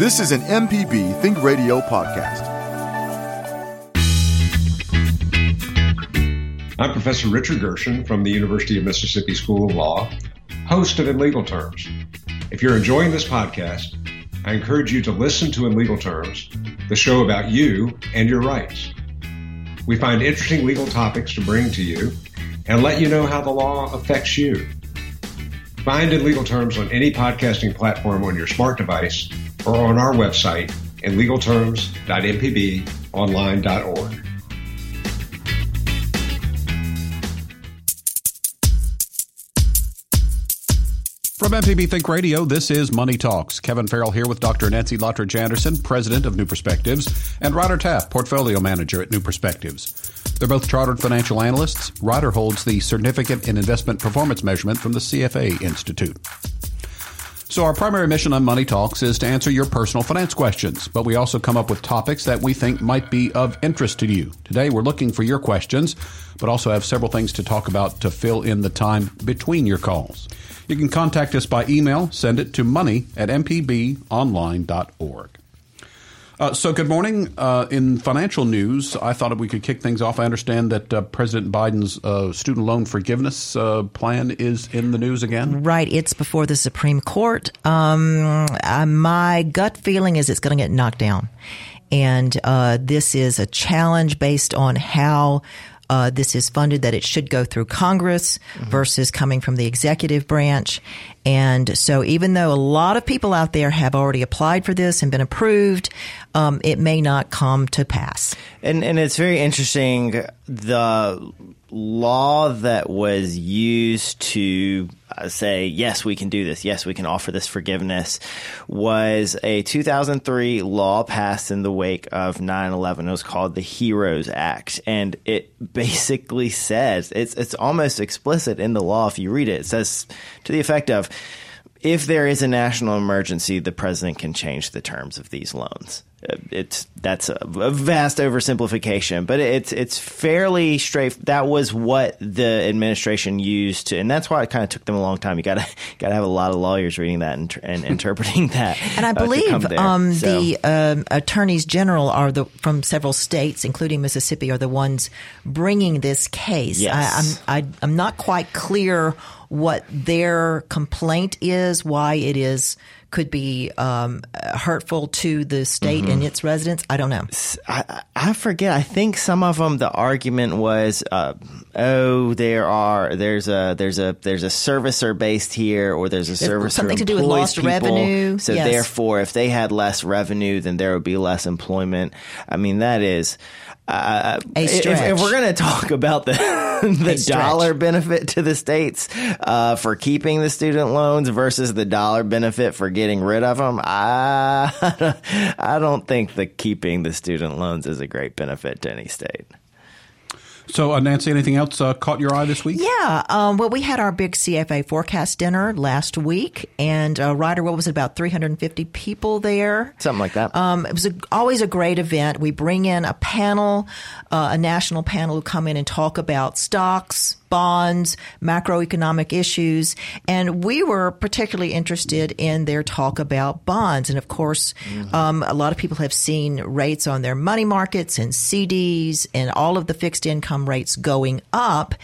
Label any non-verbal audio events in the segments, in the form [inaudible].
This is an MPB Think Radio podcast. I'm Professor Richard Gershon from the University of Mississippi School of Law, host of In Legal Terms. If you're enjoying this podcast, I encourage you to listen to In Legal Terms, the show about you and your rights. We find interesting legal topics to bring to you and let you know how the law affects you. Find In Legal Terms on any podcasting platform on your smart device or on our website, inlegalterms.mpbonline.org. From MPB Think Radio, this is Money Talks. Kevin Farrell here with Dr. Nancy Lottridge Anderson, president of New Perspectives, and Ryder Taff, portfolio manager at New Perspectives. They're both chartered financial analysts. Ryder holds the Certificate in Investment Performance Measurement from the CFA Institute. So, our primary mission on Money Talks is to answer your personal finance questions, but we also come up with topics that we think might be of interest to you. Today, we're looking for your questions, but also have several things to talk about to fill in the time between your calls. You can contact us by email. Send it to money at mpbonline.org. Uh, so, good morning. Uh, in financial news, I thought we could kick things off. I understand that uh, President Biden's uh, student loan forgiveness uh, plan is in the news again. Right. It's before the Supreme Court. Um, uh, my gut feeling is it's going to get knocked down. And this is a challenge based on how uh, this is funded, that it should go through Congress mm-hmm. versus coming from the executive branch. And so, even though a lot of people out there have already applied for this and been approved, um, it may not come to pass. And and it's very interesting the law that was used to uh, say yes we can do this yes we can offer this forgiveness was a 2003 law passed in the wake of 9/11 it was called the Heroes Act. And it [laughs] basically says it's it's almost explicit in the law if you read it. It says to the effect of if there is a national emergency, the president can change the terms of these loans. Uh, it's that's a, a vast oversimplification, but it's it's fairly straight. That was what the administration used to, and that's why it kind of took them a long time. You got to got to have a lot of lawyers reading that and, and interpreting [laughs] that. and I uh, believe um, so. the um, attorneys general are the from several states, including Mississippi, are the ones bringing this case. Yes. I, I'm I, I'm not quite clear what their complaint is, why it is could be um, hurtful to the state mm-hmm. and its residents. I don't know. I, I, forget. I think some of them. The argument was, uh, oh, there are there's a there's a there's a servicer based here, or there's a servicer something to do with lost people, revenue. So yes. therefore, if they had less revenue, then there would be less employment. I mean, that is uh, if, if, we're going to talk about the [laughs] the dollar benefit to the states uh, for keeping the student loans versus the dollar benefit for getting rid of them, I [laughs] I don't think the keeping the student loans is a great benefit to any state. So, uh, Nancy, anything else uh, caught your eye this week? Yeah. Um, well, we had our big CFA forecast dinner last week, and uh, Ryder, what was it, about 350 people there? Something like that. Um, it was a, always a great event. We bring in a panel, uh, a national panel who come in and talk about stocks, bonds, macroeconomic issues. And we were particularly interested in their talk about bonds. And of course, mm-hmm. um, a lot of people have seen rates on their money markets and CDs and all of the fixed income rates going up.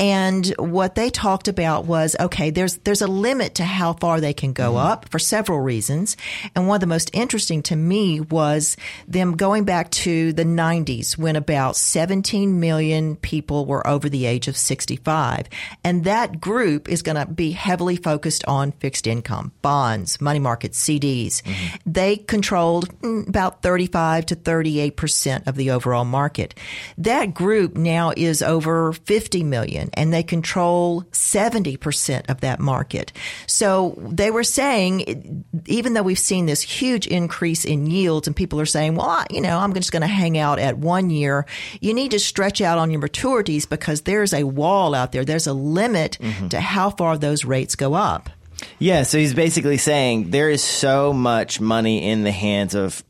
And what they talked about was, okay, there's, there's a limit to how far they can go mm-hmm. up for several reasons. And one of the most interesting to me was them going back to the 90s when about 17 million people were over the age of 60 65. And that group is going to be heavily focused on fixed income, bonds, money markets, CDs. Mm-hmm. They controlled mm, about 35 to 38% of the overall market. That group now is over 50 million and they control 70% of that market. So they were saying, even though we've seen this huge increase in yields and people are saying, well, I, you know, I'm just going to hang out at one year, you need to stretch out on your maturities because there's a wall wall out there. There's a limit mm-hmm. to how far those rates go up. Yeah, so he's basically saying there is so much money in the hands of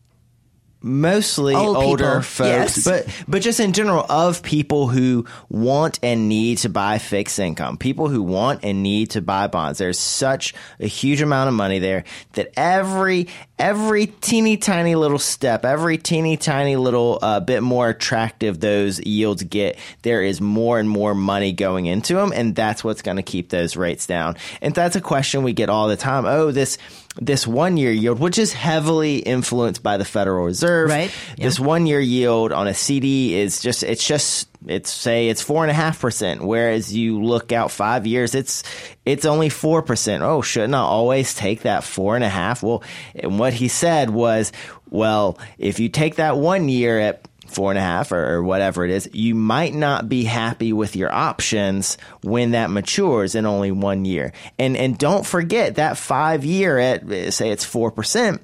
mostly Old older people, folks, yes. but but just in general of people who want and need to buy fixed income, people who want and need to buy bonds. There's such a huge amount of money there that every every teeny tiny little step, every teeny tiny little uh, bit more attractive those yields get, there is more and more money going into them, and that's what's going to keep those rates down. And that's a question we get all the time. Oh, this this one year yield, which is heavily influenced by the Federal Reserve. Right. Yeah. This one year yield on a CD is just, it's just, it's say it's four and a half percent. Whereas you look out five years, it's, it's only four percent. Oh, shouldn't I always take that four and a half? Well, and what he said was, well, if you take that one year at four and a half or, or, whatever it is, you might not be happy with your options when that matures in only one year. And and don't forget that five year at say it's four percent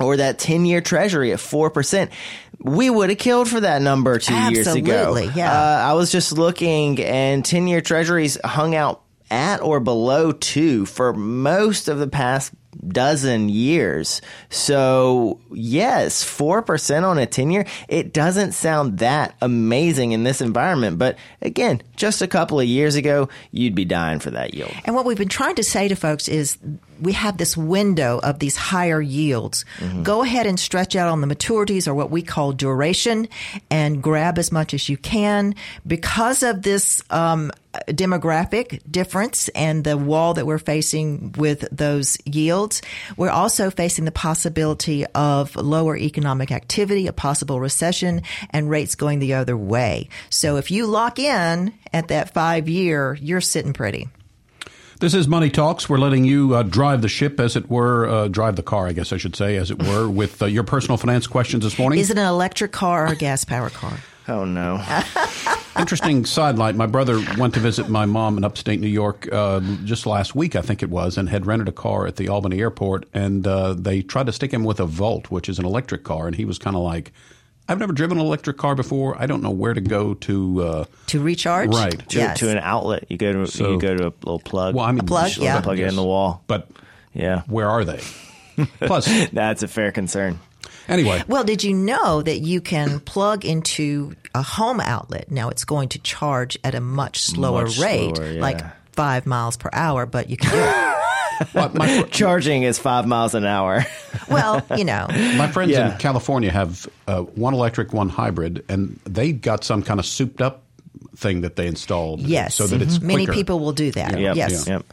or that 10 year treasury at 4%. We would have killed for that number two years ago. Absolutely, yeah. Uh, I was just looking and 10 year treasuries hung out at or below two for most of the past dozen years. So yes, 4% on a 10 year, it doesn't sound that amazing in this environment. But again, just a couple of years ago, you'd be dying for that yield. And what we've been trying to say to folks is we have this window of these higher yields. Mm-hmm. Go ahead and stretch out on the maturities or what we call duration and grab as much as you can because of this um, demographic difference and the wall that we're facing with those yields. We're also facing the possibility of lower economic activity, a possible recession, and rates going the other way. So if you lock in at that five year, you're sitting pretty. This is Money Talks. We're letting you uh, drive the ship, as it were, uh, drive the car, I guess I should say, as it were, with uh, your personal finance questions this morning. Is it an electric car or a gas powered car? Oh no. [laughs] Interesting sidelight. My brother went to visit my mom in upstate New York uh, just last week, I think it was, and had rented a car at the Albany airport. And uh, they tried to stick him with a Volt, which is an electric car. And he was kind of like, I've never driven an electric car before. I don't know where to go to. Uh, To recharge? Right. To, Yes. to an outlet, you go to So- you go to a little plug. well, I mean, plug, just- yeah. plug it in the wall. But Yeah, where are they? [laughs] Plus, that's a fair concern. anyway, Well, did you know that you can plug into a home outlet? Now it's going to charge at a much slower Much rate, slower, yeah. like five miles per hour, but you can do it. [laughs] well, my, fr- Charging is five miles an hour. well, you know. my friends Yeah. in California have uh, one electric, one hybrid, and they got some kind of souped up thing that they installed. Yes. So that it's Many people will do that. Yep, Yes. Yep.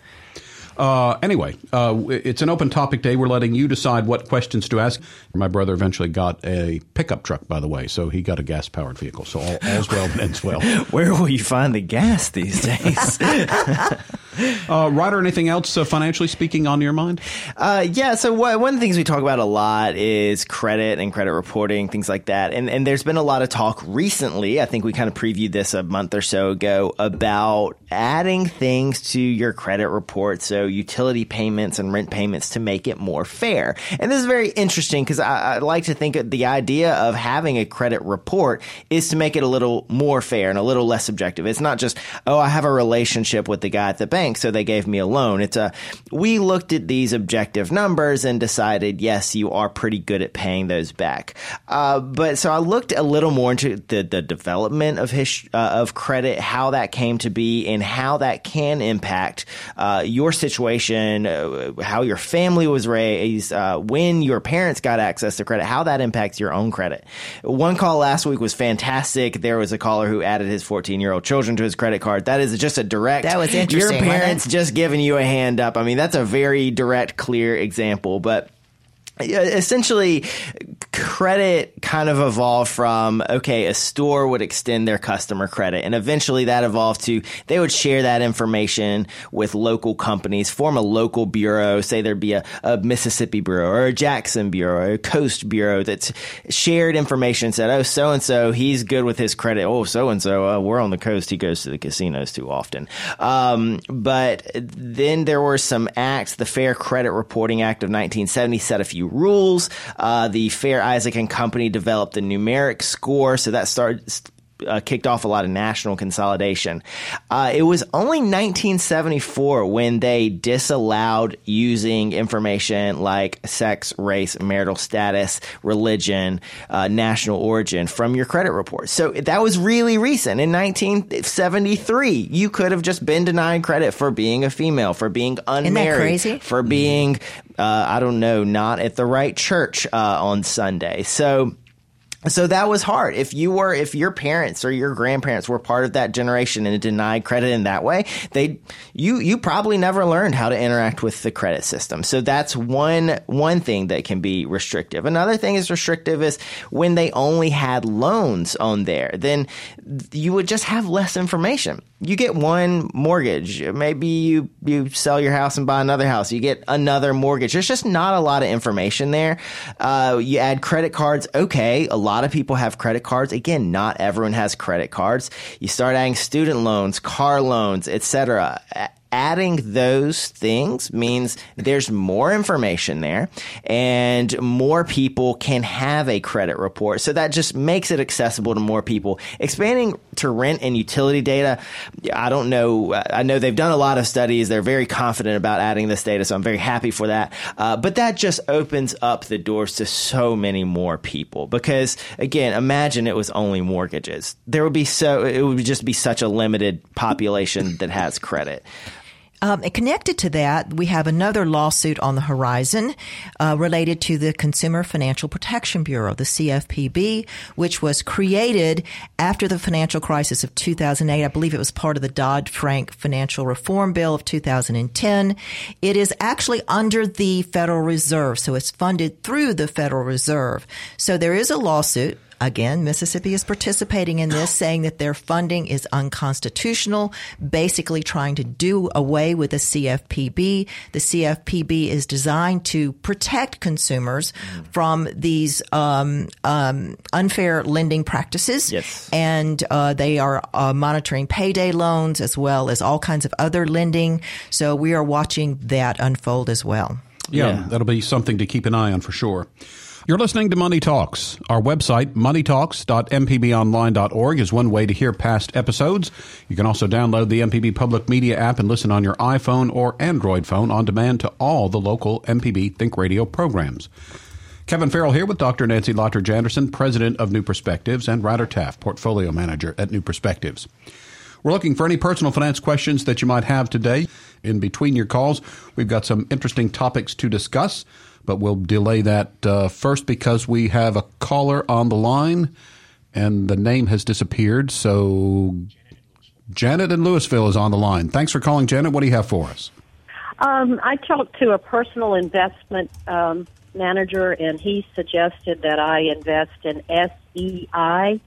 Uh, anyway, uh, it's an open topic day. We're letting you decide what questions to ask. My brother eventually got a pickup truck, by the way, so he got a gas powered vehicle. So all, all's well that ends well. [laughs] Where will you find the gas these days? [laughs] [laughs] Uh, Ryder, anything else uh, financially speaking on your mind? Uh, yeah. So what, one of the things we talk about a lot is credit and credit reporting, things like that. And and there's been a lot of talk recently. I think we kind of previewed this a month or so ago about adding things to your credit report, so utility payments and rent payments to make it more fair. And this is very interesting because I, I like to think the idea of having a credit report is to make it a little more fair and a little less subjective. It's not just oh I have a relationship with the guy at the bank, so they gave me a loan. It's a we looked at these objective numbers and decided yes you are pretty good at paying those back. Uh, but so I looked a little more into the the development of his uh, of credit, how that came to be, and how that can impact uh, your situation, uh, how your family was raised, uh, when your parents got access to credit, how that impacts your own credit. One call last week was fantastic. There was a caller who added his 14 year old children to his credit card. That is just a direct. That was Your interesting, wasn't parents just giving you a hand up. I mean, that's a very direct, clear example, but essentially credit kind of evolved from okay a store would extend their customer credit and eventually that evolved to they would share that information with local companies form a local bureau say there'd be a, a mississippi bureau or a jackson bureau or a coast bureau that's shared information said oh so and so he's good with his credit. Oh so and so we're on the coast. He goes to the casinos too often. Um, but then there were some acts the fair credit reporting act of 1970 set a few rules. Uh, the Fair Isaac and Company developed the numeric score, so that started uh, kicked off a lot of national consolidation. Uh, it was only 1974 when they disallowed using information like sex, race, marital status, religion, uh, national origin from your credit report. So that was really recent. In 1973, you could have just been denied credit for being a female, for being unmarried, for being, uh, I don't know, not at the right church uh, on Sunday. So so that was hard. If you were, if your parents or your grandparents were part of that generation and denied credit in that way, they, you, you probably never learned how to interact with the credit system. So that's one, one thing that can be restrictive. Another thing is restrictive is when they only had loans on there, then you would just have less information you get one mortgage. Maybe you, you sell your house and buy another house. You get another mortgage. There's just not a lot of information there. Uh, you add credit cards. Okay. A lot of people have credit cards. Again, not everyone has credit cards. You start adding student loans, car loans, etc adding those things means there's more information there and more people can have a credit report. So that just makes it accessible to more people. Expanding to rent and utility data, I don't know. I know they've done a lot of studies. They're very confident about adding this data, so I'm very happy for that. Uh, but that just opens up the doors to so many more people because, again, imagine it was only mortgages. There would be so, it would just be such a limited population that has credit. Um, connected to that, we have another lawsuit on the horizon uh, related to the Consumer Financial Protection Bureau, the CFPB, which was created after the financial crisis of 2008. I believe it was part of the Dodd Frank Financial Reform Bill of 2010. It is actually under the Federal Reserve, so it's funded through the Federal Reserve. So there is a lawsuit Again, Mississippi is participating in this, saying that their funding is unconstitutional, basically trying to do away with the CFPB. The CFPB is designed to protect consumers from these um, um, unfair lending practices. Yes. And uh, they are uh, monitoring payday loans as well as all kinds of other lending. So we are watching that unfold as well. Yeah, yeah, that'll be something to keep an eye on for sure. You're listening to Money Talks. Our website, moneytalks.mpbonline.org, is one way to hear past episodes. You can also download the MPB Public Media app and listen on your iPhone or Android phone on demand to all the local MPB Think Radio programs. Kevin Farrell here with Dr. Nancy Lottridge Anderson, President of New Perspectives, and Ryder Taff, Portfolio Manager at New Perspectives. We're looking for any personal finance questions that you might have today. In between your calls, we've got some interesting topics to discuss but we'll delay that uh, first because we have a caller on the line and the name has disappeared. So Janet in Louisville is on the line. Thanks for calling, Janet. What do you have for us? Um, I talked to a personal investment um, manager, and he suggested that I invest in SEI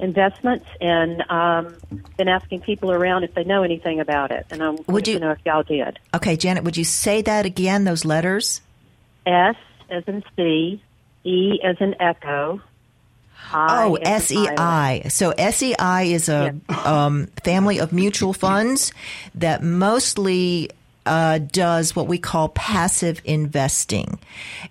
investments, and um, been asking people around if they know anything about it. And I'm would you know if y'all did. Okay, Janet, would you say that again? Those letters. S as in C, E as in echo. I oh, SEI. So SEI is a yeah. um, family of mutual funds that mostly uh, does what we call passive investing,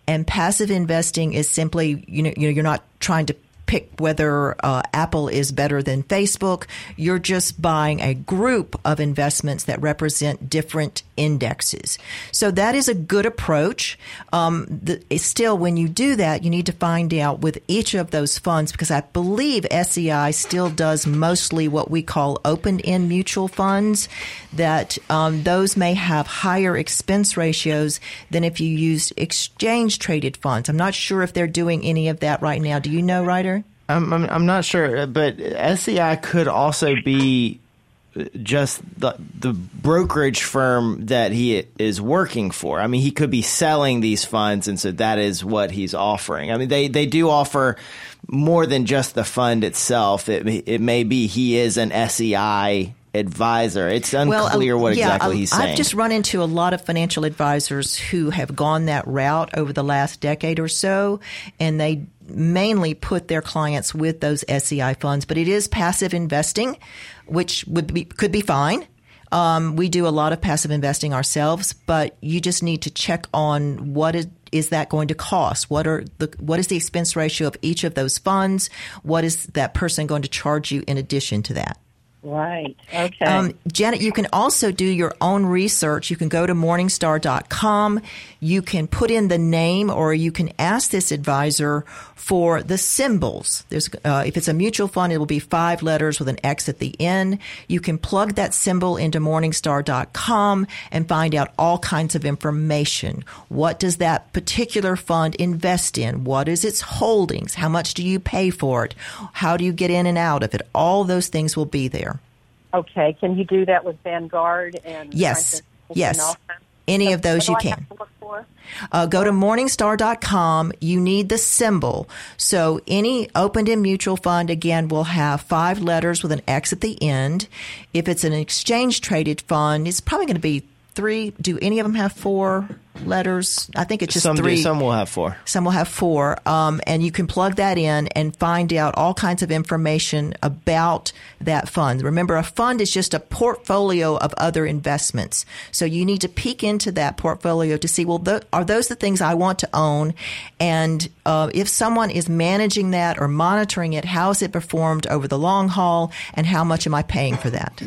and passive investing is simply you know, you know you're not trying to pick whether uh, Apple is better than Facebook. You're just buying a group of investments that represent different indexes. So that is a good approach. Um, the, still, when you do that, you need to find out with each of those funds because I believe SEI still does mostly what we call open end mutual funds. That um, those may have higher expense ratios than if you used exchange traded funds. I'm not sure if they're doing any of that right now. Do you know, Ryder? I'm, I'm, I'm not sure, but SEI could also be just the the brokerage firm that he is working for. I mean, he could be selling these funds, and so that is what he's offering. I mean, they they do offer more than just the fund itself. It it may be he is an SEI advisor. It's unclear well, uh, what yeah, exactly he's saying. I've just run into a lot of financial advisors who have gone that route over the last decade or so, and they mainly put their clients with those SEI funds. But it is passive investing, which would be could be fine. Um, we do a lot of passive investing ourselves, but you just need to check on what is is that going to cost? What are the what is the expense ratio of each of those funds? What is that person going to charge you in addition to that? Right. Okay. Um, Janet, you can also do your own research. You can go to morningstar.com. You can put in the name or you can ask this advisor for the symbols. There's, uh, if it's a mutual fund, it will be five letters with an X at the end. You can plug that symbol into morningstar.com and find out all kinds of information. What does that particular fund invest in? What is its holdings? How much do you pay for it? How do you get in and out of it? All those things will be there. Okay. Can you do that with Vanguard and Yes. Yes. Also? Any So of those you what do I can. to? Uh, go to morningstar.com. You need the symbol. So any open end mutual fund, again, will have five letters with an X at the end. If it's an exchange traded fund, it's probably going to be three. Do any of them have four letters? I think it's just some three. do, some will have four. Some will have four. Um, and you can plug that in and find out all kinds of information about that fund. Remember, a fund is just a portfolio of other investments. So you need to peek into that portfolio to see, well, th- are those the things I want to own? And uh, if someone is managing that or monitoring it, how is it performed over the long haul? And how much am I paying for that?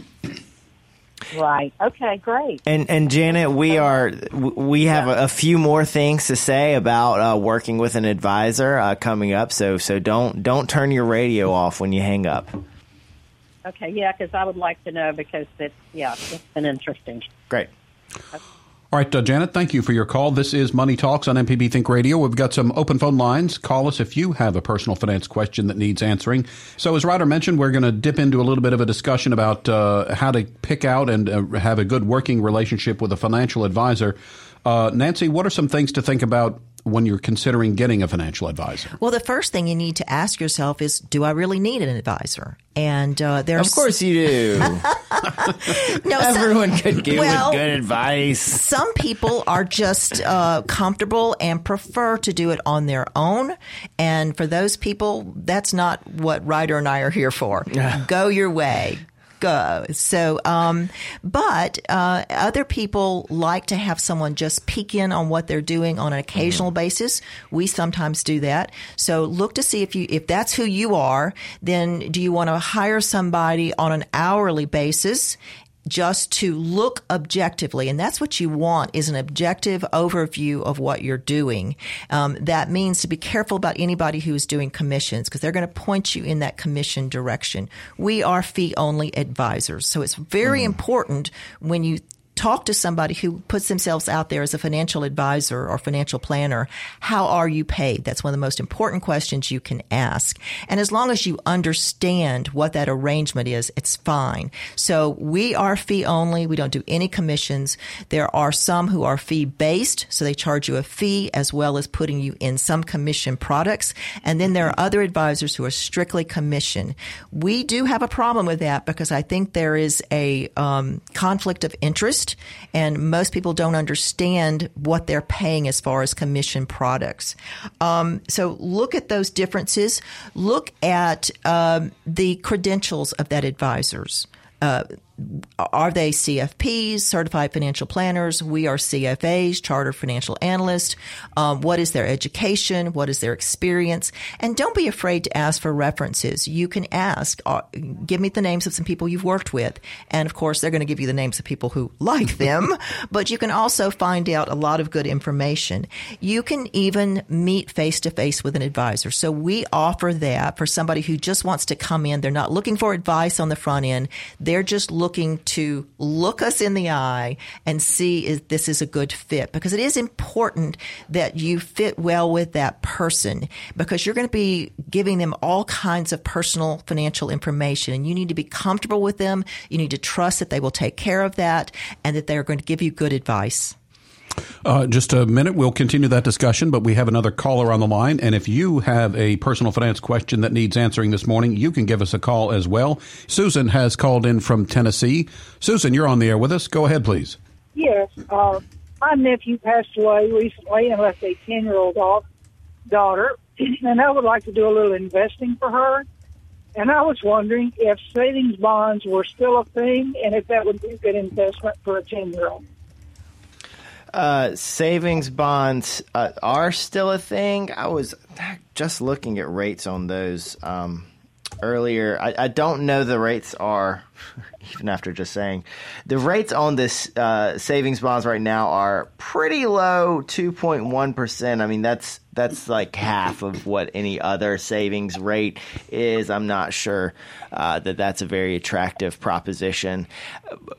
Right. Okay. Great. And and Janet, we are we have a, a few more things to say about uh, working with an advisor uh, coming up. So so don't don't turn your radio off when you hang up. Okay. Yeah, because I would like to know because it's yeah, it's been interesting. Great. All right, uh, Janet, thank you for your call. This is Money Talks on MPB Think Radio. We've got some open phone lines. Call us if you have a personal finance question that needs answering. So, as Ryder mentioned, we're going to dip into a little bit of a discussion about uh, how to pick out and uh, have a good working relationship with a financial advisor. Uh, Nancy, what are some things to think about when you're considering getting a financial advisor? Well, the first thing you need to ask yourself is, do I really need an advisor? And uh, there's Of course you do. [laughs] no, some- Everyone could give Well- good advice. some people are just uh, comfortable and prefer to do it on their own. And for those people, that's not what Ryder and I are here for. Go your way. Go. So, um, but uh, other people like to have someone just peek in on what they're doing on an occasional basis. We sometimes do that. So, look to see if you if that's who you are. Then, do you want to hire somebody on an hourly basis? Just to look objectively, and that's what you want is an objective overview of what you're doing. Um, that means to be careful about anybody who is doing commissions because they're going to point you in that commission direction. We are fee only advisors, so it's very important when you talk to somebody who puts themselves out there as a financial advisor or financial planner. How are you paid? That's one of the most important questions you can ask. And as long as you understand what that arrangement is, it's fine. So we are fee only. We don't do any commissions. There are some who are fee based. So they charge you a fee as well as putting you in some commission products. And then there are other advisors who are strictly commission. We do have a problem with that because I think there is a um, conflict of interest and most people don't understand what they're paying as far as commission products. Um, so look at those differences. Look at um, the credentials of that advisors. Uh, are they CFPs, certified financial planners? We are CFAs, chartered financial analysts. Um, what is their education? What is their experience? And don't be afraid to ask for references. You can ask, uh, give me the names of some people you've worked with. And of course, they're going to give you the names of people who [laughs] like them, but you can also find out a lot of good information. You can even meet face to face with an advisor. So we offer that for somebody who just wants to come in. They're not looking for advice on the front end. They're just looking to look us in the eye and see if this is a good fit because it is important that you fit well with that person because you're going to be giving them all kinds of personal financial information and you need to be comfortable with them. You need to trust that they will take care of that and that they're going to give you good advice. Uh, just a minute. We'll continue that discussion, but we have another caller on the line. And if you have a personal finance question that needs answering this morning, you can give us a call as well. Susan has called in from Tennessee. Susan, you're on the air with us. Go ahead, please. Yes, uh, my nephew passed away recently and left a 10 year old daughter, [clears throat] and I would like to do a little investing for her. And I was wondering if savings bonds were still a thing and if that would be a good investment for a 10 year old. Uh, savings bonds uh, are still a thing. I was just looking at rates on those um, earlier. I, I, don't know the rates are, [laughs] even after just saying. The rates on this uh, savings bonds right now are pretty low, 2.1%. I mean, that's that's like half of what any other savings rate is. I'm not sure uh, that that's a very attractive proposition.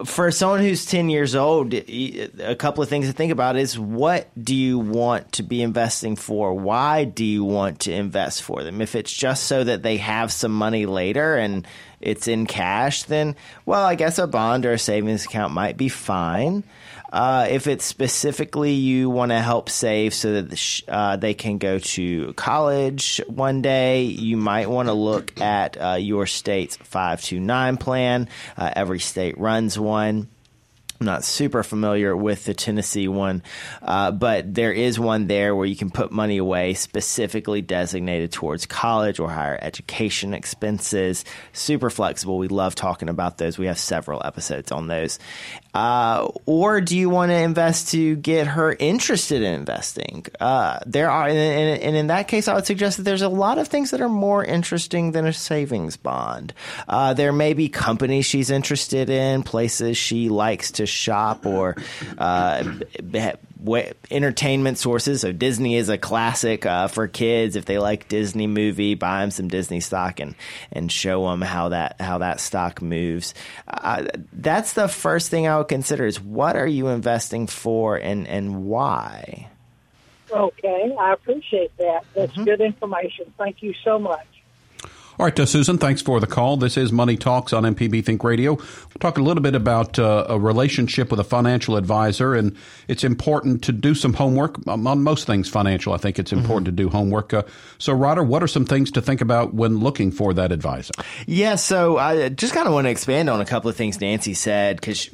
For someone who's 10 years old, a couple of things to think about is what do you want to be investing for? Why do you want to invest for them? If it's just so that they have some money later and it's in cash, then, well, I guess a bond or a savings account might be fine. Uh, if it's specifically you want to help save so that uh, they can go to college one day, you might want to look at uh, your state's 529 plan. Uh, every state runs one. I'm not super familiar with the Tennessee one, uh, but there is one there where you can put money away specifically designated towards college or higher education expenses. Super flexible. We love talking about those. We have several episodes on those. Uh, or do you want to invest to get her interested in investing? Uh, there are, and, and, in that case, I would suggest that there's a lot of things that are more interesting than a savings bond. Uh, there may be companies she's interested in, places she likes to shop, or entertainment sources. So Disney is a classic uh, for kids. If they like Disney movie, buy them some Disney stock and and show them how that how that stock moves. Uh, that's the first thing I would consider: is what are you investing for and and why. Okay, I appreciate that. That's mm-hmm. good information. Thank you so much. All right, uh, Susan, thanks for the call. This is Money Talks on MPB Think Radio. We'll talk a little bit about uh, a relationship with a financial advisor, and it's important to do some homework um, on most things financial. I think it's important mm-hmm. to do homework. Uh, so, Ryder, what are some things to think about when looking for that advisor? Yeah, so I just kind of want to expand on a couple of things Nancy said because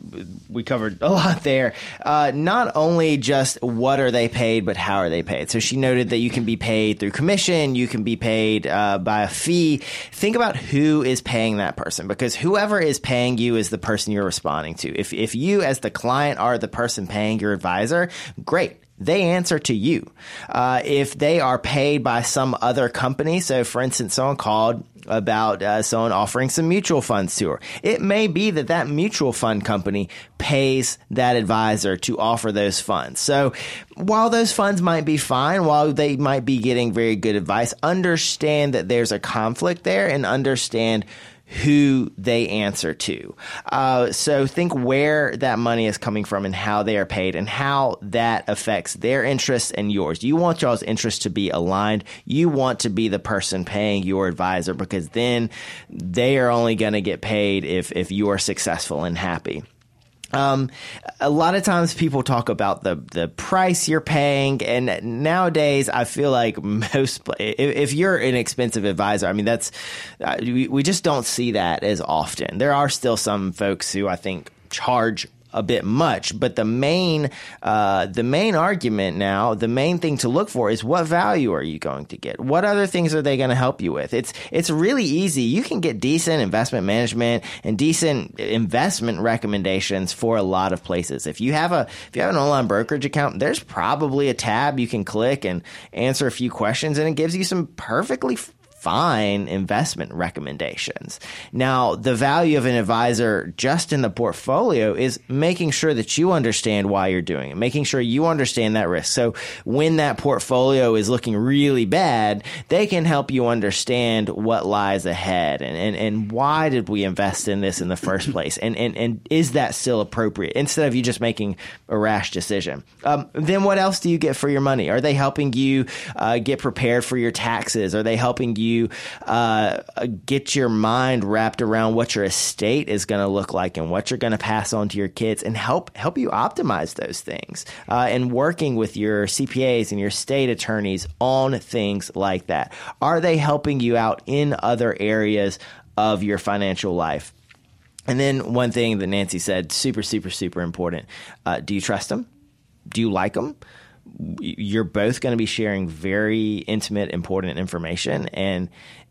we covered a [laughs] lot there. Uh, not only just what are they paid, but how are they paid. So she noted that you can be paid through commission, you can be paid uh, by a fee think about who is paying that person because whoever is paying you is the person you're responding to. If, if you as the client are the person paying your advisor, great they answer to you. Uh, if they are paid by some other company, so for instance, someone called about uh, someone offering some mutual funds to her. It may be that that mutual fund company pays that advisor to offer those funds. So while those funds might be fine, while they might be getting very good advice, understand that there's a conflict there and understand who they answer to. Uh, so think where that money is coming from and how they are paid and how that affects their interests and yours. You want y'all's interests to be aligned. You want to be the person paying your advisor because then they are only going to get paid if, if you are successful and happy. Um, a lot of times people talk about the the price you're paying, and nowadays I feel like [laughs] most if, if you're an expensive advisor, I mean that's uh, we, we just don't see that as often. There are still some folks who I think charge a bit much. But the main, uh, the main argument now, the main thing to look for is what value are you going to get? What other things are they going to help you with? It's it's really easy. You can get decent investment management and decent investment recommendations for a lot of places. If you have a if you have an online brokerage account, there's probably a tab you can click and answer a few questions, and it gives you some perfectly fine investment recommendations. Now, the value of an advisor just in the portfolio is making sure that you understand why you're doing it, making sure you understand that risk. So when that portfolio is looking really bad, they can help you understand what lies ahead and, and, and why did we invest in this in the first place? And, and, and is that still appropriate instead of you just making a rash decision? Um, then what else do you get for your money? Are they helping you uh, get prepared for your taxes? Are they helping you uh, get your mind wrapped around what your estate is going to look like and what you're going to pass on to your kids, and help help you optimize those things. Uh, and working with your CPAs and your state attorneys on things like that. Are they helping you out in other areas of your financial life? And then one thing that Nancy said, super, super, super important. Uh, do you trust them? Do you like them? You're both going to be sharing very intimate, important information, and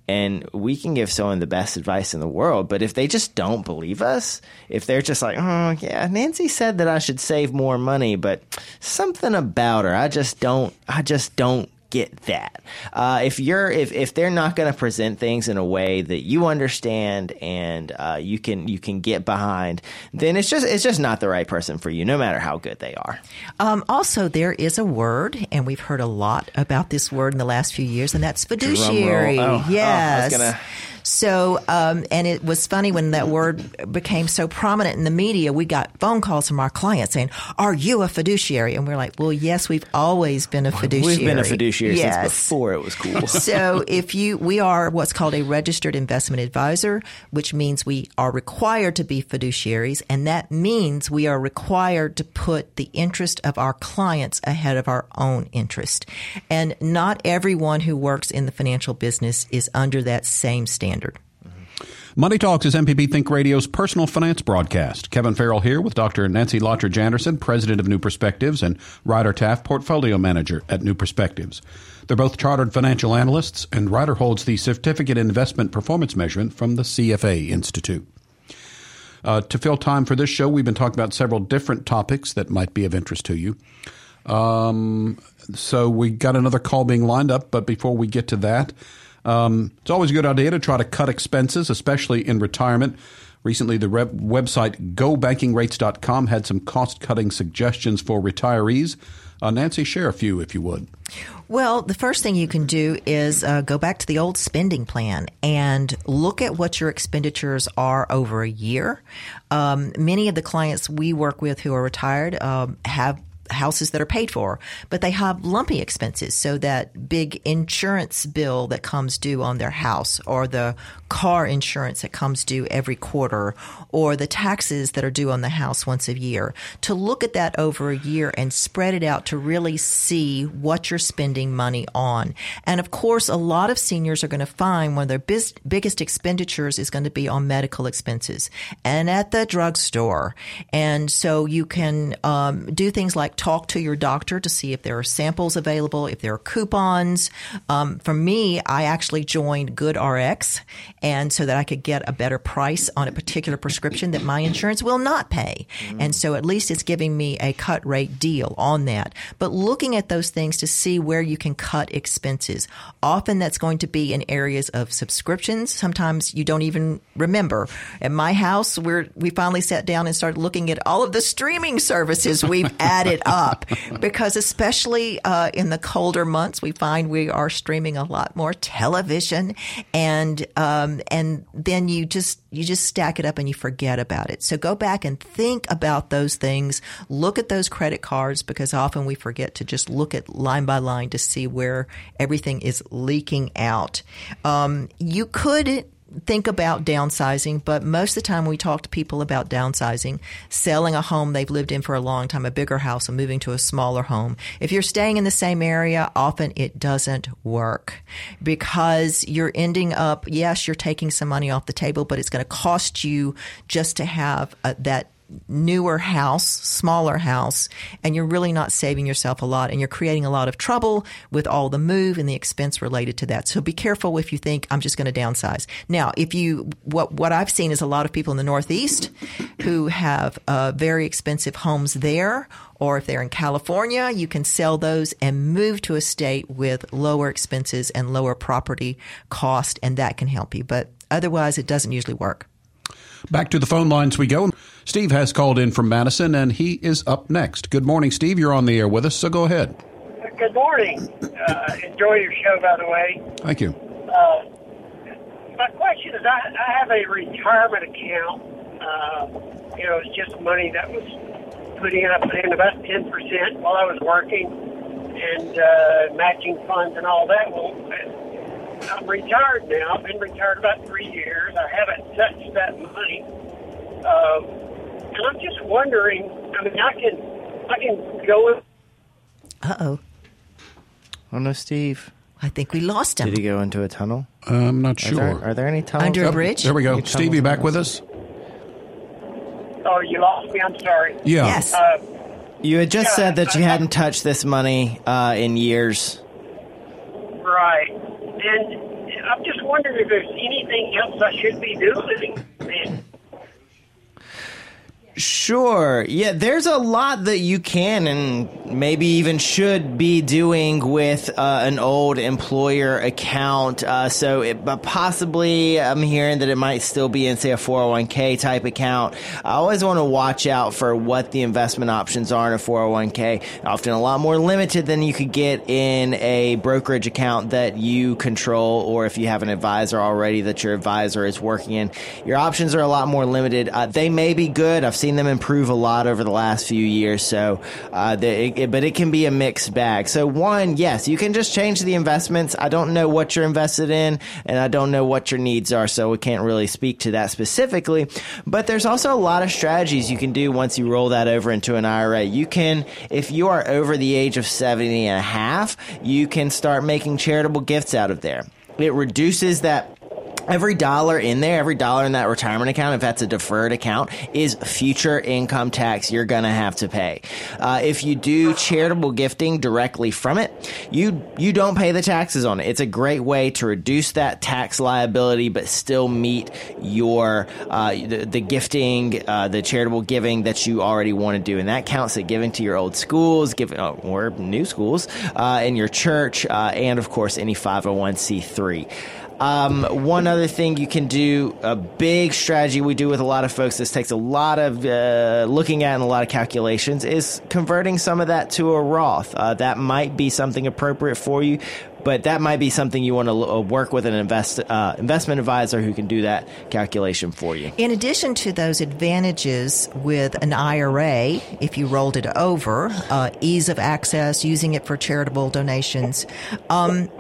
and we can give someone the best advice in the world. But if they just don't believe us, if they're just like, oh yeah, Nancy said that I should save more money, but something about her, I just don't, I just don't get that. Uh, if you're if if they're not going to present things in a way that you understand and uh, you can you can get behind, then it's just it's just not the right person for you, no matter how good they are. Um, also, there is a word, and we've heard a lot about this word in the last few years, and that's fiduciary. Oh, yes. Oh. So, um, and it was funny when that word became so prominent in the media. We got phone calls from our clients saying, "Are you a fiduciary?" And we're like, "Well, yes, we've always been a fiduciary. We've been a fiduciary yes. since before it was cool." [laughs] so, if you, we are what's called a registered investment advisor, which means we are required to be fiduciaries, and that means we are required to put the interest of our clients ahead of our own interest. And not everyone who works in the financial business is under that same standard. Money Talks is MPB Think Radio's personal finance broadcast. Kevin Farrell here with Dr. Nancy Lottridge Anderson, president of New Perspectives, and Ryder Taff, portfolio manager at New Perspectives. They're both chartered financial analysts, and Ryder holds the Certificate Investment Performance Measurement from the CFA Institute. Uh, to fill time for this show, we've been talking about several different topics that might be of interest to you. Um, so we got another call being lined up, but before we get to that, um, it's always a good idea to try to cut expenses, especially in retirement. Recently, the rep- website gobankingrates.com had some cost cutting suggestions for retirees. Uh, Nancy, share a few if you would. Well, the first thing you can do is uh, go back to the old spending plan and look at what your expenditures are over a year. Um, many of the clients we work with who are retired um, have houses that are paid for, but they have lumpy expenses. So that big insurance bill that comes due on their house or the car insurance that comes due every quarter or the taxes that are due on the house once a year to look at that over a year and spread it out to really see what you're spending money on. And of course, a lot of seniors are going to find one of their biggest expenditures is going to be on medical expenses and at the drugstore. And so you can um, do things like talk to your doctor to see if there are samples available, if there are coupons. Um, for me, I actually joined GoodRx and so that I could get a better price on a particular prescription that my insurance will not pay. Mm-hmm. And so at least it's giving me a cut rate deal on that. But looking at those things to see where you can cut expenses. Often that's going to be in areas of subscriptions. Sometimes you don't even remember. At my house, we're, we finally sat down and started looking at all of the streaming services we've [laughs] added up because especially uh, in the colder months, we find we are streaming a lot more television and uh, um, and then you just you just stack it up and you forget about it. So go back and think about those things. Look at those credit cards because often we forget to just look at line by line to see where everything is leaking out. Um, you could think about downsizing, but most of the time we talk to people about downsizing, selling a home they've lived in for a long time, a bigger house, and moving to a smaller home. If you're staying in the same area, often it doesn't work because you're ending up, yes, you're taking some money off the table, but it's going to cost you just to have uh, that newer house, smaller house, and you're really not saving yourself a lot and you're creating a lot of trouble with all the move and the expense related to that. So be careful if you think I'm just going to downsize. Now, if you, what, what I've seen is a lot of people in the Northeast who have uh, very expensive homes there or if they're in California, you can sell those and move to a state with lower expenses and lower property cost, and that can help you. But otherwise, it doesn't usually work. Back to the phone lines we go. Steve has called in from Madison, and he is up next. Good morning, Steve. You're on the air with us, so go ahead. Good morning. Uh, enjoy your show, by the way. Thank you. Uh, my question is I, I have a retirement account. Uh, you know, it's just money that was put in. I put in about 10% while I was working and uh, matching funds and all that. Well, I'm retired now. I've been retired about three years. I haven't touched that money. Um, I'm just wondering, I mean, I can, I can go in. Uh oh. Oh no, Steve. I think we lost him. Did he go into a tunnel? I'm not Are sure. there, are there any tunnels? Under a bridge? There we go. Any Steve, you back with us? Oh, you lost me. I'm sorry. Yeah. Yes. Uh, You had just Yeah, said that you I- hadn't touched this money uh, in years. Right. And I'm just wondering if there's anything else I should be doing. Sure. Yeah, there's a lot that you can and maybe even should be doing with uh, an old employer account. Uh, so, it, but possibly I'm hearing that it might still be in, say, a 401k type account. I always want to watch out for what the investment options are in a 401k. Often a lot more limited than you could get in a brokerage account that you control, or if you have an advisor already that your advisor is working in. Your options are a lot more limited. Uh, they may be good. I've seen them improve a lot over the last few years. So, uh, the, it, but it can be a mixed bag. So, one, yes, you can just change the investments. I don't know what you're invested in, and I don't know what your needs are, so we can't really speak to that specifically. But there's also a lot of strategies you can do once you roll that over into an IRA. You can, if you are over the age of 70 and a half, you can start making charitable gifts out of there. It reduces that Every dollar in there, every dollar in that retirement account, if that's a deferred account, is future income tax you're going to have to pay. Uh, if you do charitable gifting directly from it, you you don't pay the taxes on it. It's a great way to reduce that tax liability, but still meet your uh, the, the gifting, uh, the charitable giving that you already want to do, and that counts at giving to your old schools, giving oh, or new schools, uh, in your church, uh, and of course any 501c3. Um, one other thing you can do, a big strategy we do with a lot of folks, this takes a lot of uh, looking at and a lot of calculations, is converting some of that to a Roth. Uh, that might be something appropriate for you, but that might be something you want to uh, work with an invest, uh, investment advisor who can do that calculation for you. In addition to those advantages with an IRA, if you rolled it over, uh, ease of access, using it for charitable donations, um,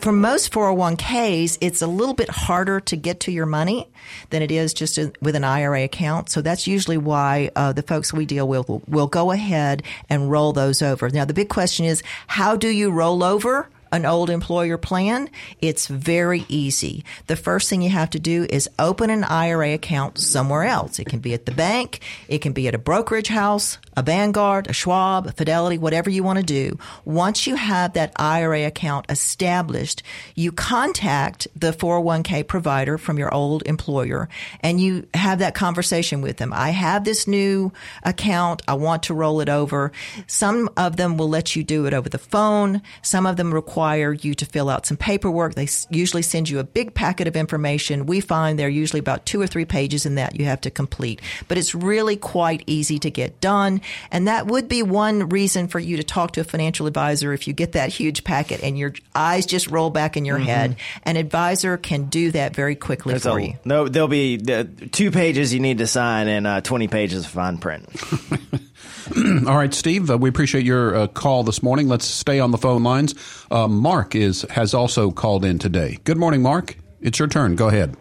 for most 401ks, it's a little bit harder to get to your money than it is just with an IRA account. So that's usually why uh, the folks we deal with will, will go ahead and roll those over. Now, the big question is, how do you roll over? An old employer plan, it's very easy. The first thing you have to do is open an IRA account somewhere else. It can be at the bank, it can be at a brokerage house, a Vanguard, a Schwab, a Fidelity, whatever you want to do. Once you have that IRA account established, you contact the 401k provider from your old employer and you have that conversation with them. I have this new account. I want to roll it over. Some of them will let you do it over the phone. Some of them require you to fill out some paperwork. They usually send you a big packet of information. We find there are usually about two or three pages in that you have to complete, but it's really quite easy to get done. And that would be one reason for you to talk to a financial advisor if you get that huge packet and your eyes just roll back in your mm-hmm. head. An advisor can do that very quickly There's for a, you. No, there'll be uh, two pages you need to sign and uh, 20 pages of fine print. [laughs] [clears throat] All right, Steve, uh, we appreciate your uh, call this morning. Let's stay on the phone lines. Uh, Mark is has also called in today. Good morning, Mark. It's your turn. Go ahead.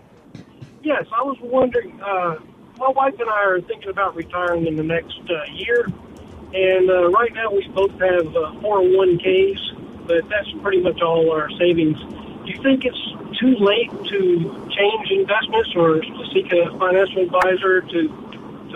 Yes, I was wondering. Uh, my wife and I are thinking about retiring in the next uh, year, and uh, right now we both have 401ks, but that's pretty much all our savings. Do you think it's too late to change investments or to seek a financial advisor to to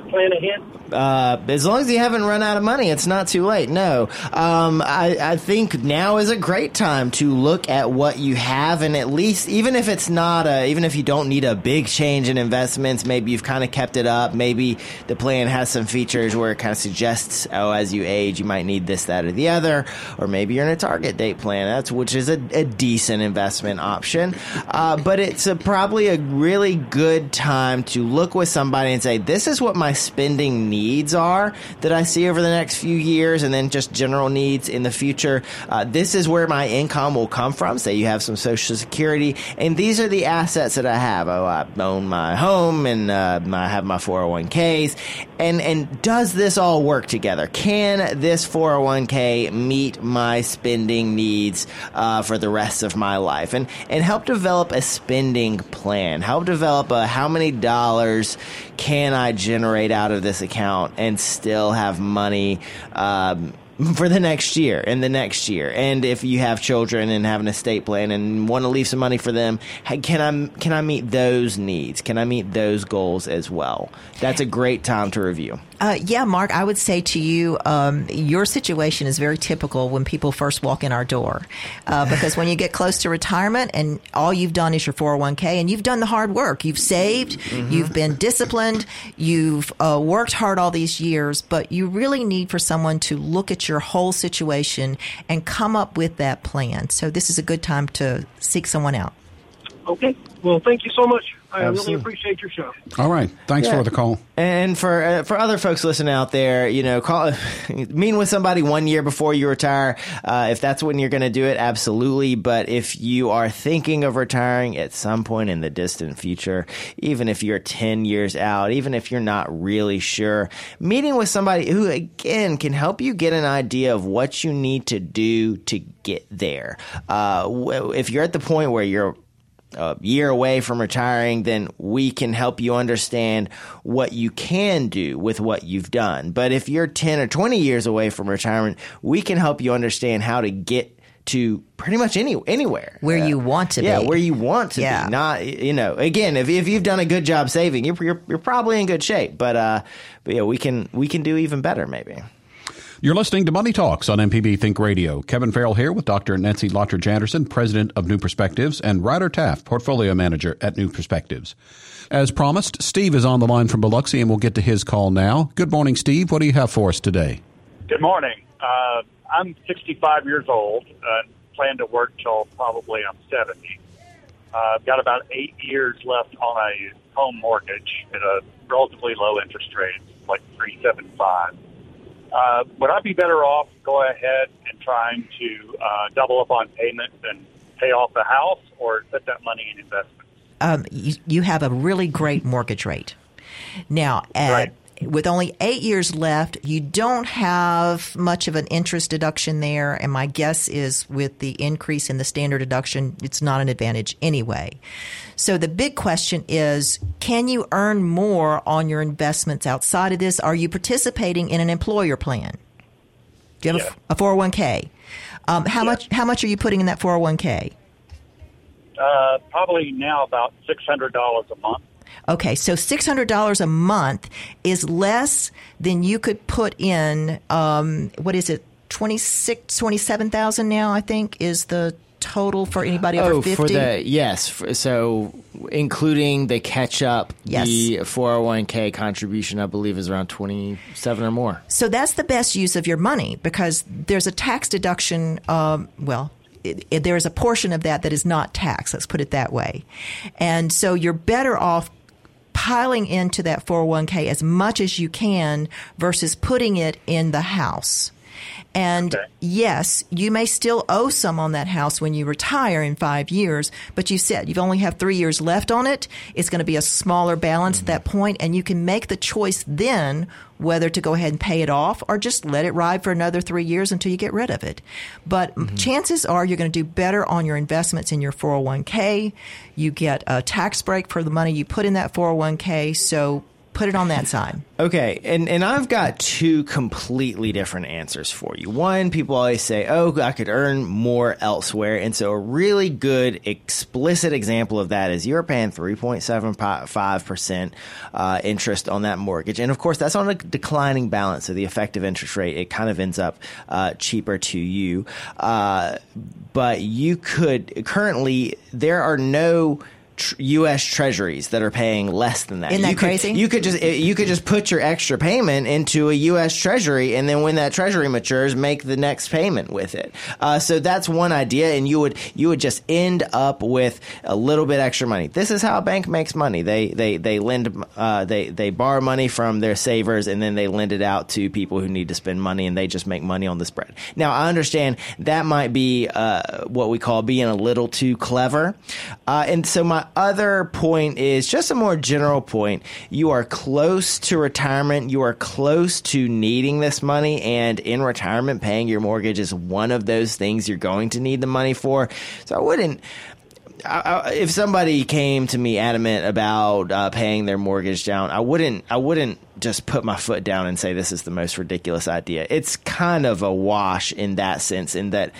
plan ahead? Uh, as long as you haven't run out of money, it's not too late. No, um, I, I, think now is a great time to look at what you have, and at least, even if it's not a, even if you don't need a big change in investments, maybe you've kind of kept it up. Maybe the plan has some features where it kind of suggests, oh, as you age, you might need this, that, or the other, or maybe you're in a target date plan. That's which is a, a decent investment option, uh, but it's a, probably a really good time to look with somebody and say, this is what my spending needs are that I see over the next few years, and then just general needs in the future. Uh, this is where my income will come from. Say you have some Social Security, and these are the assets that I have. Oh, I own my home, and uh, I have my 401ks. And and does this all work together? Can this 401k meet my spending needs uh, for the rest of my life? And and help develop a spending plan. Help develop a how many dollars can I generate out of this account and still have money um, for the next year and the next year? And if you have children and have an estate plan and want to leave some money for them, can I can I meet those needs? Can I meet those goals as well? That's a great time to review. Uh, yeah, Mark, I would say to you, um, your situation is very typical when people first walk in our door. Uh, [laughs] because when you get close to retirement and all you've done is your 401k and you've done the hard work, you've saved, mm-hmm. you've been disciplined, you've uh, worked hard all these years, but you really need for someone to look at your whole situation and come up with that plan. So this is a good time to seek someone out. Okay. Well, thank you so much. I Absolutely. really appreciate your show. All right. Thanks yeah. for the call. And for uh, for other folks listening out there, you know, call [laughs] meet with somebody one year before you retire. Uh, if that's when you're going to do it, absolutely. But if you are thinking of retiring at some point in the distant future, even if you're 10 years out, even if you're not really sure, meeting with somebody who again can help you get an idea of what you need to do to get there. Uh, if you're at the point where you're a year away from retiring, then we can help you understand what you can do with what you've done. But if you're 10 or 20 years away from retirement, we can help you understand how to get to pretty much any anywhere where uh, you want to yeah, be. where you want to yeah. be. Not you know, again, if if you've done a good job saving, you're you're, you're probably in good shape. But uh, but yeah, we can we can do even better maybe. You're listening to Money Talks on MPB Think Radio. Kevin Farrell here with Dr. Nancy Lottridge Anderson, President of New Perspectives, and Ryder Taff, Portfolio Manager at New Perspectives. As promised, Steve is on the line from Biloxi, and we'll get to his call now. Good morning, Steve. What do you have for us today? Good morning. Uh, I'm 65 years old and plan to work till probably I'm 70. Uh, I've got about eight years left on a home mortgage at a relatively low interest rate, like 375 uh, would I be better off going ahead and trying to uh, double up on payments and pay off the house, or put that money in investments? Um, you, you, have a really great mortgage rate. Now, at, right with only eight years left, you don't have much of an interest deduction there. And my guess is with the increase in the standard deduction, it's not an advantage anyway. So the big question is, can you earn more on your investments outside of this? Are you participating in an employer plan? Do you have yeah. a, 401k? Um, how yeah. much, how much are you putting in that 401k? Uh, probably now about $600 a month. Okay, so $600 a month is less than you could put in, um, what is it, 26, 27,000 now, I think, is the total for anybody over oh, 50? For the, yes. For, so including the catch up, yes. the 401k contribution, I believe, is around 27 or more. So that's the best use of your money because there's a tax deduction, um, well, it, it, there is a portion of that that is not tax. Let's put it that way. And so you're better off piling into that 401k as much as you can versus putting it in the house. And okay. yes, you may still owe some on that house when you retire in five years, but you said you've only have three years left on it. It's going to be a smaller balance mm-hmm. at that point, and you can make the choice then whether to go ahead and pay it off or just let it ride for another three years until you get rid of it. But mm-hmm. chances are you're going to do better on your investments in your 401k. You get a tax break for the money you put in that 401k. So put it on that side. Okay, and and I've got two completely different answers for you. One, people always say, "Oh, I could earn more elsewhere," and so a really good explicit example of that is you're paying three point seven five percent uh, interest on that mortgage, and of course that's on a declining balance, so the effective interest rate it kind of ends up uh, cheaper to you. Uh, but you could currently there are no tr- U.S. Treasuries that are paying less than that. Isn't that you crazy? Could, you could just you could just put your extra payment into a U.S. Treasury, and then when that Treasury matures, make the next payment with it. Uh, so that's one idea, and you would you would just end up with a little bit extra money. This is how a bank makes money. They they they lend uh, they they borrow money from their savers, and then they lend it out to people who need to spend money, and they just make money on the spread. Now I understand that might be uh, what we call being a little too clever, uh, and so my other point is just a more general point. You are close to retirement. You are close to needing this money. And in retirement, paying your mortgage is one of those things you're going to need the money for. So I wouldn't. I, I, if somebody came to me adamant about uh, paying their mortgage down, I wouldn't. I wouldn't just put my foot down and say this is the most ridiculous idea. It's kind of a wash in that sense, in that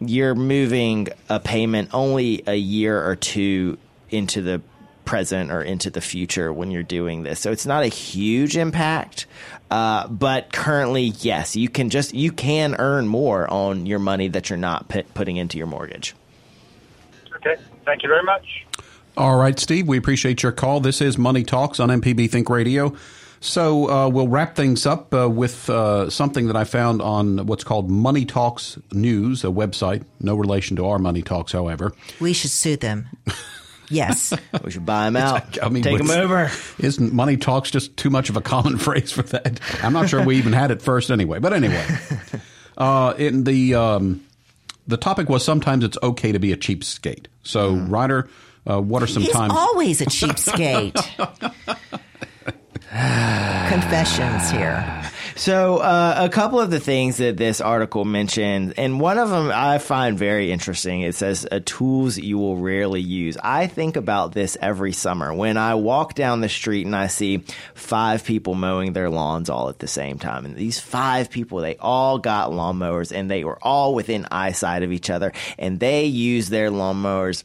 you're moving a payment only a year or two into the present or into the future when you're doing this. So it's not a huge impact. Uh, but currently, yes, you can just you can earn more on your money that you're not put, putting into your mortgage. Okay. Thank you very much. All right, Steve, we appreciate your call. This is Money Talks on MPB Think Radio. So uh, we'll wrap things up uh, with uh, something that I found on what's called Money Talks News, a website. No relation to our Money Talks, however. We should sue them. [laughs] Yes. [laughs] We should buy them out. I mean, take them over. Isn't money talks just too much of a common [laughs] phrase for that? I'm not sure we even had it first anyway. But anyway, [laughs] uh, in the um, the topic was sometimes it's okay to be a cheapskate. So, Ryder, uh, what are some He's times? always a cheapskate. Confessions here. So, uh, a couple of the things that this article mentioned, and one of them I find very interesting. It says uh, tools you will rarely use. I think about this every summer when I walk down the street and I see five people mowing their lawns all at the same time. And these five people, they all got lawnmowers and they were all within eyesight of each other and they use their lawnmowers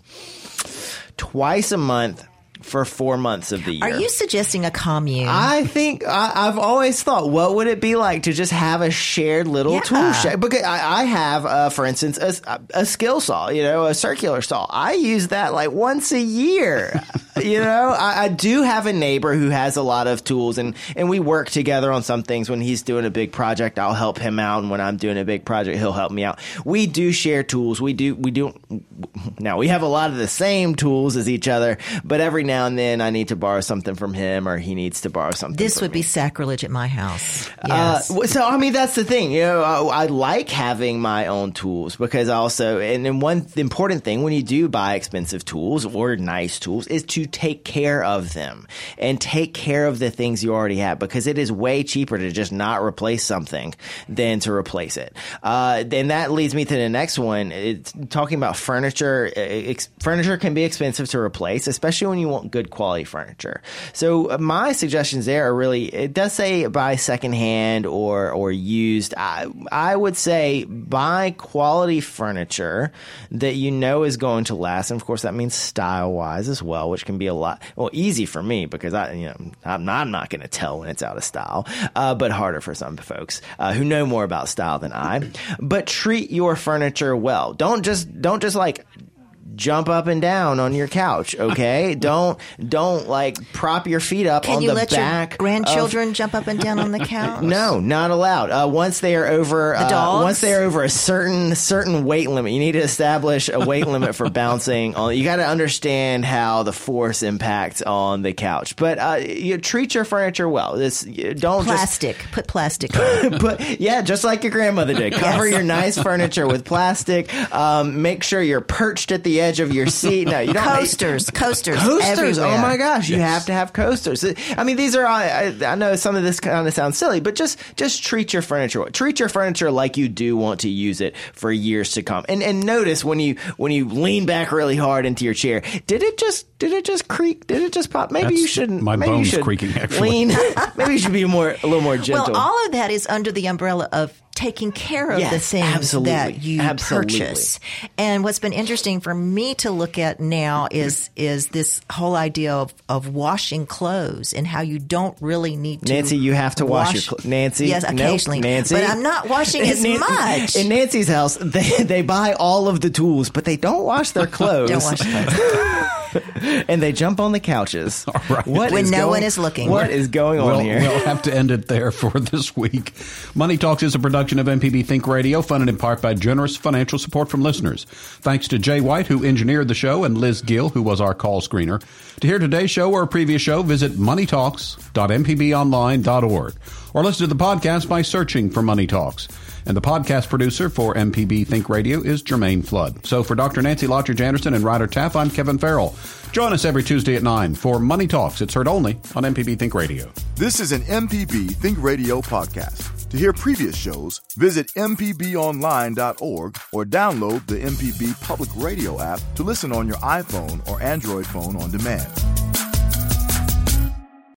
twice a month for four months of the year. Are you suggesting a commune? I think I, I've always thought, what would it be like to just have a shared little Yeah. tool shed? Because I, I have, uh, for instance, a, a skill saw, you know, a circular saw. I use that like once a year. [laughs] you know, I, I do have a neighbor who has a lot of tools, and and we work together on some things. When he's doing a big project, I'll help him out, and when I'm doing a big project, he'll help me out. We do share tools. We do we do. Now we have a lot of the same tools as each other, but every now and then I need to borrow something from him, or he needs to borrow something. this would me. be sacrilege at my house. Uh, Yes. w- so I mean that's the thing, you know. I, I like having my own tools because also, and then one important thing when you do buy expensive tools or nice tools is to take care of them and take care of the things you already have because it is way cheaper to just not replace something than to replace it. Uh, and that leads me to the next one. It's talking about furniture. Uh, Ex- furniture can be expensive to replace, especially when you want good quality furniture. So uh, my suggestions there are really it does say buy secondhand or or used. I I would say buy quality furniture that you know is going to last, and of course that means style wise as well, which can be a lot well easy for me because I you know I'm not, I'm not going to tell when it's out of style, uh, but harder for some folks uh, who know more about style than I. But treat your furniture well. Don't just don't just like jump up and down on your couch, okay? [laughs] don't don't like prop your feet up Can on you the let back. your of- grandchildren jump up and down on the [laughs] couch? no, not allowed. Uh, once they are over, uh, once they are over a certain certain weight limit, you need to establish a weight [laughs] limit for bouncing. On you got to understand how the force impacts on the couch. But uh, you treat your furniture well. This don't Plastic. Put plastic on. just put yeah, just like your grandmother did. Cover Yes. your nice furniture with plastic. Um, make sure you're perched at the edge of your seat. No, you don't. coasters. Coasters. Coasters! Oh my gosh, you have to have coasters. I mean, these are. I, I know some of this kind of sounds silly, but just just treat your furniture. Treat your furniture like you do want to use it for years to come. And and notice when you when you lean back really hard into your chair, did it just did it just creak? Did it just pop? Maybe That's you shouldn't. my maybe you bones should creaking, actually. Lean. [laughs] maybe you should be more a little more gentle. Well, all of that is under the umbrella of taking care of Yes, the things absolutely. that you Absolutely. purchase. And what's been interesting for me to look at now is is this whole idea of, of washing clothes and how you don't really need to. Nancy, you have to wash, your clothes. Nancy, Yes, nope, occasionally. Nancy, But I'm not washing as Nan- much. In Nancy's house, they they buy all of the tools, but they don't wash their clothes. [laughs] Don't wash clothes. [laughs] and they jump on the couches. [laughs] right. What When is no going- one is looking. What is going on We'll, here? we'll have to end it there for this week. Money Talks is a production of MPB Think Radio, funded in part by generous financial support from listeners. Thanks to Jay White, who engineered the show, and Liz Gill, who was our call screener. To hear today's show or a previous show, visit moneytalks.mpbonline.org or listen to the podcast by searching for Money Talks. And the podcast producer for MPB Think Radio is Jermaine Flood. So for Dr. Nancy Lottridge Anderson and Ryder Taff, I'm Kevin Farrell. Join us every Tuesday at 9 for Money Talks. It's heard only on MPB Think Radio. This is an MPB Think Radio podcast. To hear previous shows, visit MPBOnline.org or download the MPB Public Radio app to listen on your iPhone or Android phone on demand.